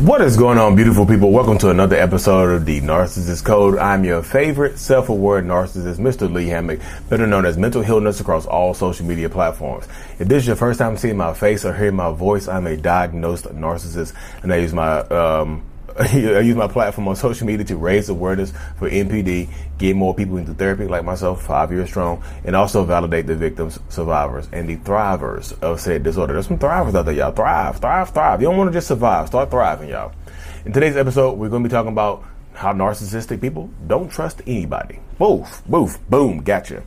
What is going on, beautiful people? Welcome to another episode of the Narcissist Code. I'm your favorite self-aware narcissist, Mr. Lee Hammock, better known as Mental Healness across all social media platforms. If this is your first time seeing my face or hearing my voice, I'm a diagnosed narcissist, and I use my um, I use my platform on social media to raise awareness for NPD, get more people into therapy like myself, five years strong, and also validate the victims, survivors, and the thrivers of said disorder. There's some thrivers out there, y'all. Thrive, thrive, thrive. You don't want to just survive. Start thriving, y'all. In today's episode, we're going to be talking about how narcissistic people don't trust anybody. Boof, boof, boom, gotcha.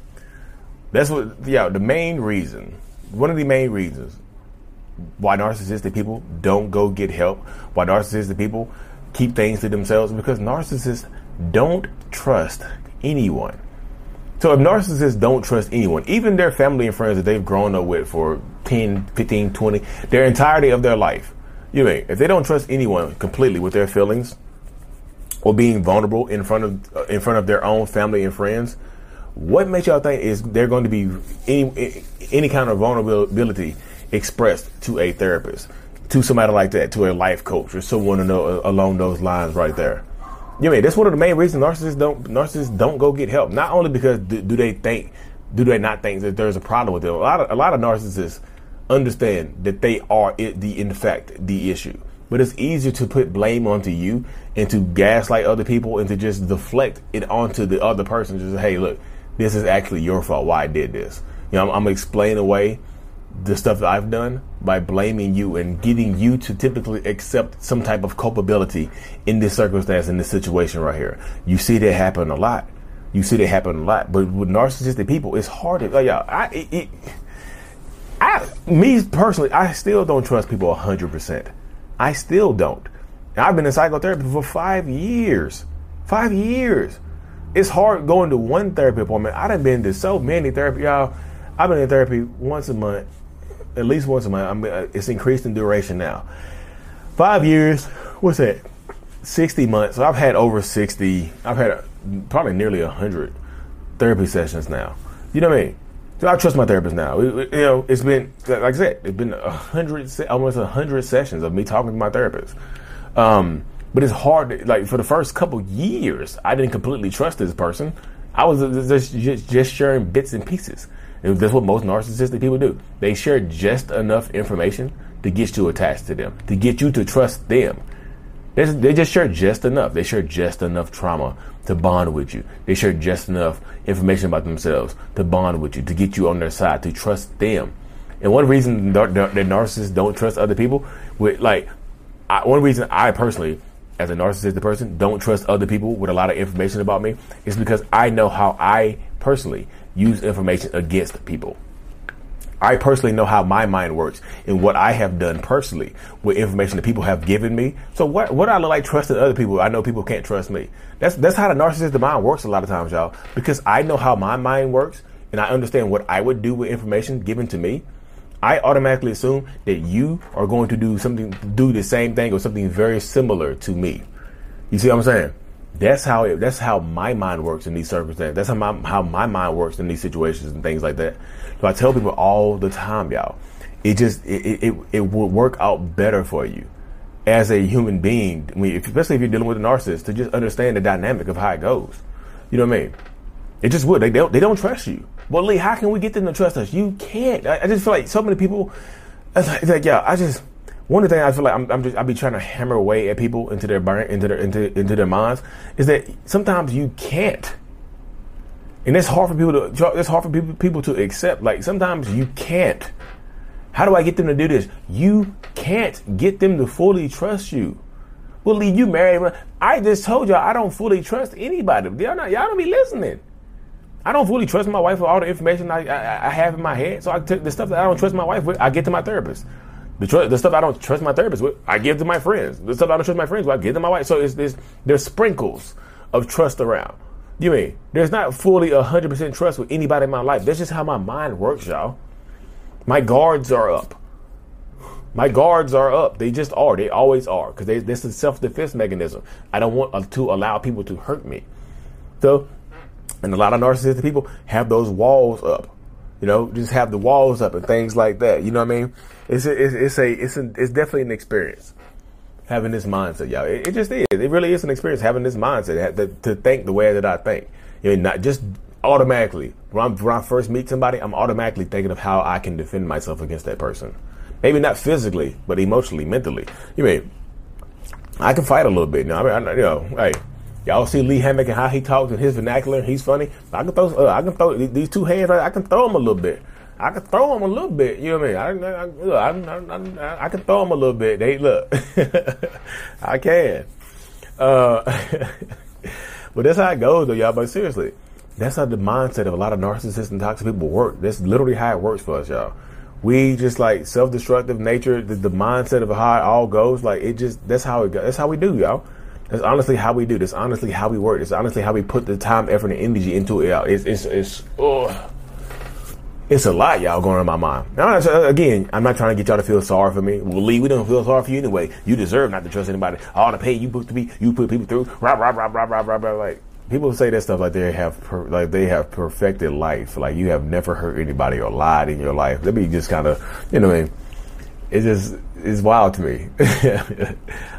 That's what, yeah, the main reason, one of the main reasons why narcissistic people don't go get help, why narcissistic people keep things to themselves because narcissists don't trust anyone. So if narcissists don't trust anyone, even their family and friends that they've grown up with for 10, 15, 20, their entirety of their life, you mean if they don't trust anyone completely with their feelings or being vulnerable in front of uh, in front of their own family and friends, what makes y'all think is they're going to be any any kind of vulnerability expressed to a therapist? To somebody like that, to a life coach or someone uh, along those lines right there. You know, I mean, that's one of the main reasons narcissists don't narcissists don't go get help. Not only because do, do, they think, do they not think that there's a problem with them? A lot of a lot of narcissists understand that they are it, the in fact the issue. But it's easier to put blame onto you and to gaslight other people and to just deflect it onto the other person. Just hey, look, this is actually your fault. Why I did this. You know, I'm, I'm gonna away the stuff that I've done by blaming you and getting you to typically accept some type of culpability in this circumstance, in this situation right here. You see that happen a lot. You see that happen a lot. But with narcissistic people, it's hard like, oh, yeah, I, it, it, I, me personally, I still don't trust people 100%. I still don't. I've been in psychotherapy for five years. Five years. It's hard going to one therapy appointment. I've been to so many therapy, y'all. I've been in therapy once a month at least once a month. I mean, uh, it's increased in duration now. Five years, what's that? 60 months. So I've had over 60, I've had a, probably nearly 100 therapy sessions now. You know what I mean? So I trust my therapist now. you know, it's been, like I said, it's been a hundred, almost a hundred sessions of me talking to my therapist. Um, but it's hard, to, like for the first couple years, I didn't completely trust this person. I was just, just, just sharing bits and pieces. That's what most narcissistic people do. They share just enough information to get you attached to them, to get you to trust them. They just share just enough. They share just enough trauma to bond with you. They share just enough information about themselves to bond with you, to get you on their side, to trust them. And one reason that narcissists don't trust other people, with like, I, one reason I personally, as a narcissistic person, don't trust other people with a lot of information about me is because I know how I personally use information against people. I personally know how my mind works and what I have done personally with information that people have given me. So what what I look like trusting other people, I know people can't trust me. That's that's how the narcissistic mind works a lot of times, y'all. Because I know how my mind works and I understand what I would do with information given to me. I automatically assume that you are going to do something do the same thing or something very similar to me. You see what I'm saying? That's how it, that's how my mind works in these circumstances. That's how my how my mind works in these situations and things like that. So I tell people all the time, y'all. It just it it, it will work out better for you as a human being, I mean, especially if you're dealing with a narcissist, to just understand the dynamic of how it goes. You know what I mean? It just would. They, they don't, they don't trust you. Well, Lee, how can we get them to trust us? You can't. I, I just feel like so many people. It's like, it's like yeah, I just one of the things I feel like I'm, I'm just I be trying to hammer away at people into their into their into into their minds is that sometimes you can't, and it's hard for people to it's hard for people people to accept. Like sometimes you can't. How do I get them to do this? You can't get them to fully trust you. Well, Lee, you married. I just told y'all I don't fully trust anybody. Y'all not y'all don't be listening. I don't fully trust my wife with all the information I, I, I have in my head. So I take the stuff that I don't trust my wife with. I get to my therapist. The, tr- the stuff I don't trust my therapist with, I give to my friends. The stuff I don't trust my friends with, I give to my wife. So it's, it's there's sprinkles of trust around. You mean there's not fully hundred percent trust with anybody in my life. That's just how my mind works, y'all. My guards are up. My guards are up. They just are. They always are because this is a self defense mechanism. I don't want uh, to allow people to hurt me. So, and a lot of narcissistic people have those walls up. You know, just have the walls up and things like that. You know what I mean? It's a, it's, it's a it's a, it's definitely an experience having this mindset, y'all. It, it, just is. It really is an experience having this mindset to, to think the way that I think. You know, not just automatically when, I'm, when I first meet somebody, I'm automatically thinking of how I can defend myself against that person. Maybe not physically, but emotionally, mentally. You mean I can fight a little bit. You know, I mean, I, you know, hey, y'all see Lee Hammock and how he talks in his vernacular. He's funny. I can throw, uh, I can throw these two hands. I can throw them a little bit. I can throw them a little bit. You know what I mean? I, I, I, I, I can throw them a little bit. They look, I can. Uh, but that's how it goes, though, y'all. But seriously, that's how the mindset of a lot of narcissists and toxic people work. That's literally how it works for us, y'all. We just like self-destructive nature, the, the mindset of how it all goes. Like it just that's how it goes. That's how we do, y'all. That's honestly how we do. That's honestly how we work. It's honestly how we put the time, effort, and energy into it. It's it's it's. Oh it's a lot, y'all, going on in my mind. Now, uh, again, I'm not trying to get y'all to feel sorry for me. Well, Lee, we don't feel sorry for you anyway. You deserve not to trust anybody. All the pain you put to be, you put people through. Like people say that stuff like they have, per, like they have perfected life. Like you have never hurt anybody or lied in your life. Let me just kind of, you know, I mean, it just is wild to me.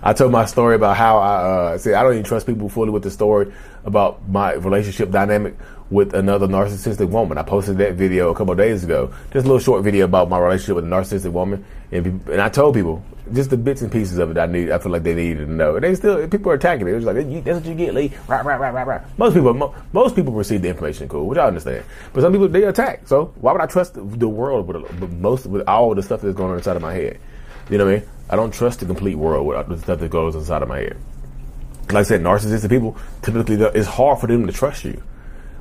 I told my story about how I uh, say I don't even trust people fully with the story about my relationship dynamic with another narcissistic woman. I posted that video a couple days ago. Just a little short video about my relationship with a narcissistic woman, and, and I told people just the bits and pieces of it. I need. I feel like they needed to know. And they still people are attacking it. It was like that's what you get, Lee. Right, right, right, right, right. Most people, mo- most people receive the information cool, which I understand. But some people they attack. So why would I trust the world with, most with all the stuff that's going on inside of my head? You know what I mean? I don't trust the complete world with the stuff that goes inside of my head. Like I said, narcissistic people typically it's hard for them to trust you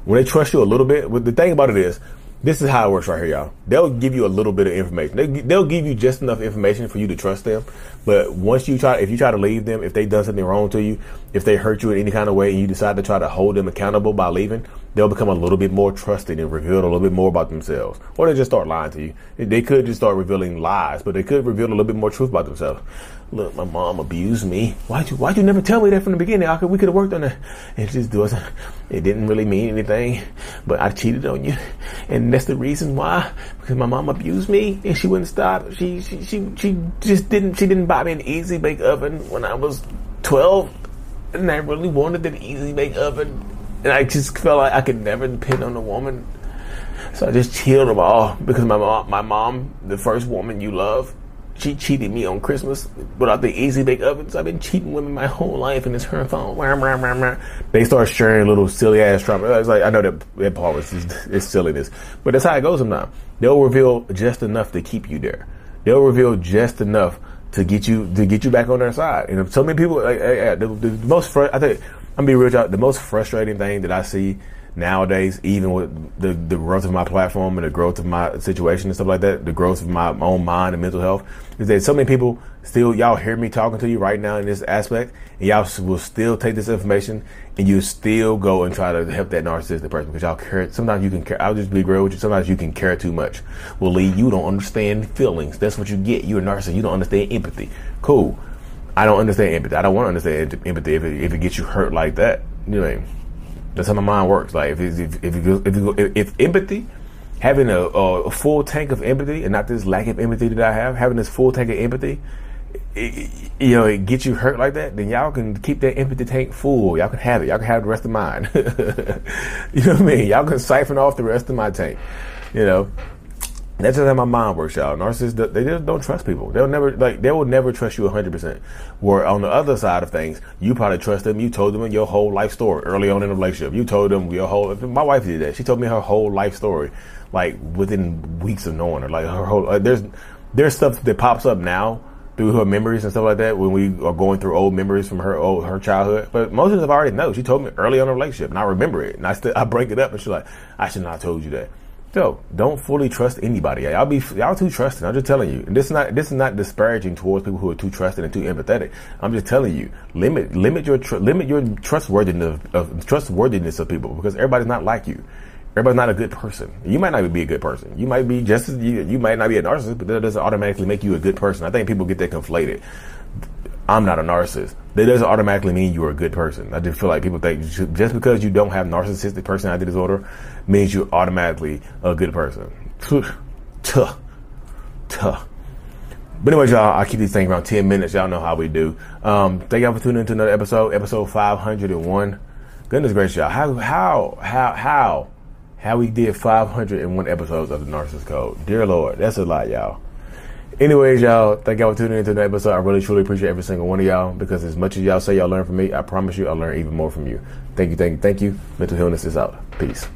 when they trust you a little bit, the thing about it is, this is how it works right here, y'all. They'll give you a little bit of information. They, they'll give you just enough information for you to trust them. But once you try, if you try to leave them, if they done something wrong to you, if they hurt you in any kind of way, and you decide to try to hold them accountable by leaving, they'll become a little bit more trusting and reveal a little bit more about themselves. Or they just start lying to you. They could just start revealing lies, but they could reveal a little bit more truth about themselves look, my mom abused me. Why'd you, why'd you never tell me that from the beginning? I could, we could have worked on that. It just wasn't, it didn't really mean anything, but I cheated on you. And that's the reason why, because my mom abused me and she wouldn't stop. She, she, she, she just didn't, she didn't buy me an easy bake oven when I was 12 and I really wanted an easy bake oven. And I just felt like I could never depend on a woman. So I just chilled them all because my mom, my mom, the first woman you love, she cheated me on Christmas without the easy bake ovens. I've been cheating women my whole life, and it's her fault. They start sharing little silly ass drama. It's like I know that that part was it's silliness, but that's how it goes sometimes. They'll reveal just enough to keep you there. They'll reveal just enough to get you to get you back on their side. And so many people, like, the, the, most I think I'm be real. The most frustrating thing that I see nowadays, even with the, the growth of my platform and the growth of my situation and stuff like that, the growth of my own mind and mental health, is that so many people still, y'all hear me talking to you right now in this aspect, and y'all will still take this information and you still go and try to help that narcissistic person because y'all care. Sometimes you can care. I'll just be real with you. Sometimes you can care too much. Well, Lee, you don't understand feelings. That's what you get. You're a narcissist. You don't understand empathy. Cool. I don't understand empathy. I don't want to understand empathy if it, if it gets you hurt like that. You know that's how my mind works. Like if if if, if, if, if empathy, having a, a, full tank of empathy, and not this lack of empathy that I have, having this full tank of empathy, it, you know, it gets you hurt like that, then y'all can keep that empathy tank full. Y'all can have it. Y'all can have the rest of mine. you know what I mean? Y'all can siphon off the rest of my tank. You know, that's just how my mind works, y'all. Narcissists, they just don't trust people. They'll never, like, they will never trust you 100%. Where on the other side of things, you probably trust them. You told them your whole life story early on in the relationship. You told them your whole, my wife did that. She told me her whole life story, like, within weeks of knowing her. Like, her whole, like, there's, there's stuff that pops up now through her memories and stuff like that when we are going through old memories from her old, her childhood. But most of them already know. She told me early on in the relationship, and I remember it. And I still, I break it up, and she's like, I should not have told you that Yo, don't fully trust anybody. Y'all be y'all too trusting. I'm just telling you. And this is not this is not disparaging towards people who are too trusting and too empathetic. I'm just telling you. Limit limit your tr- limit your trustworthiness of trustworthiness of people because everybody's not like you. Everybody's not a good person. You might not be a good person. You might be just you, you might not be a narcissist, but that doesn't automatically make you a good person. I think people get that conflated. I'm not a narcissist. That doesn't automatically mean you're a good person. I just feel like people think just because you don't have narcissistic personality disorder means you're automatically a good person. Tuh. Tuh. But anyway, y'all, I keep these things around 10 minutes. Y'all know how we do. Um, thank y'all for tuning into another episode, episode 501. Goodness gracious, y'all. How, how, how, how, how we did 501 episodes of the Narcissist Code. Dear Lord, that's a lot, y'all. Anyways, y'all, thank y'all for tuning into the episode. I really, truly appreciate every single one of y'all because as much as y'all say y'all learn from me, I promise you I'll learn even more from you. Thank you, thank you, thank you. Mental Healness is out. Peace.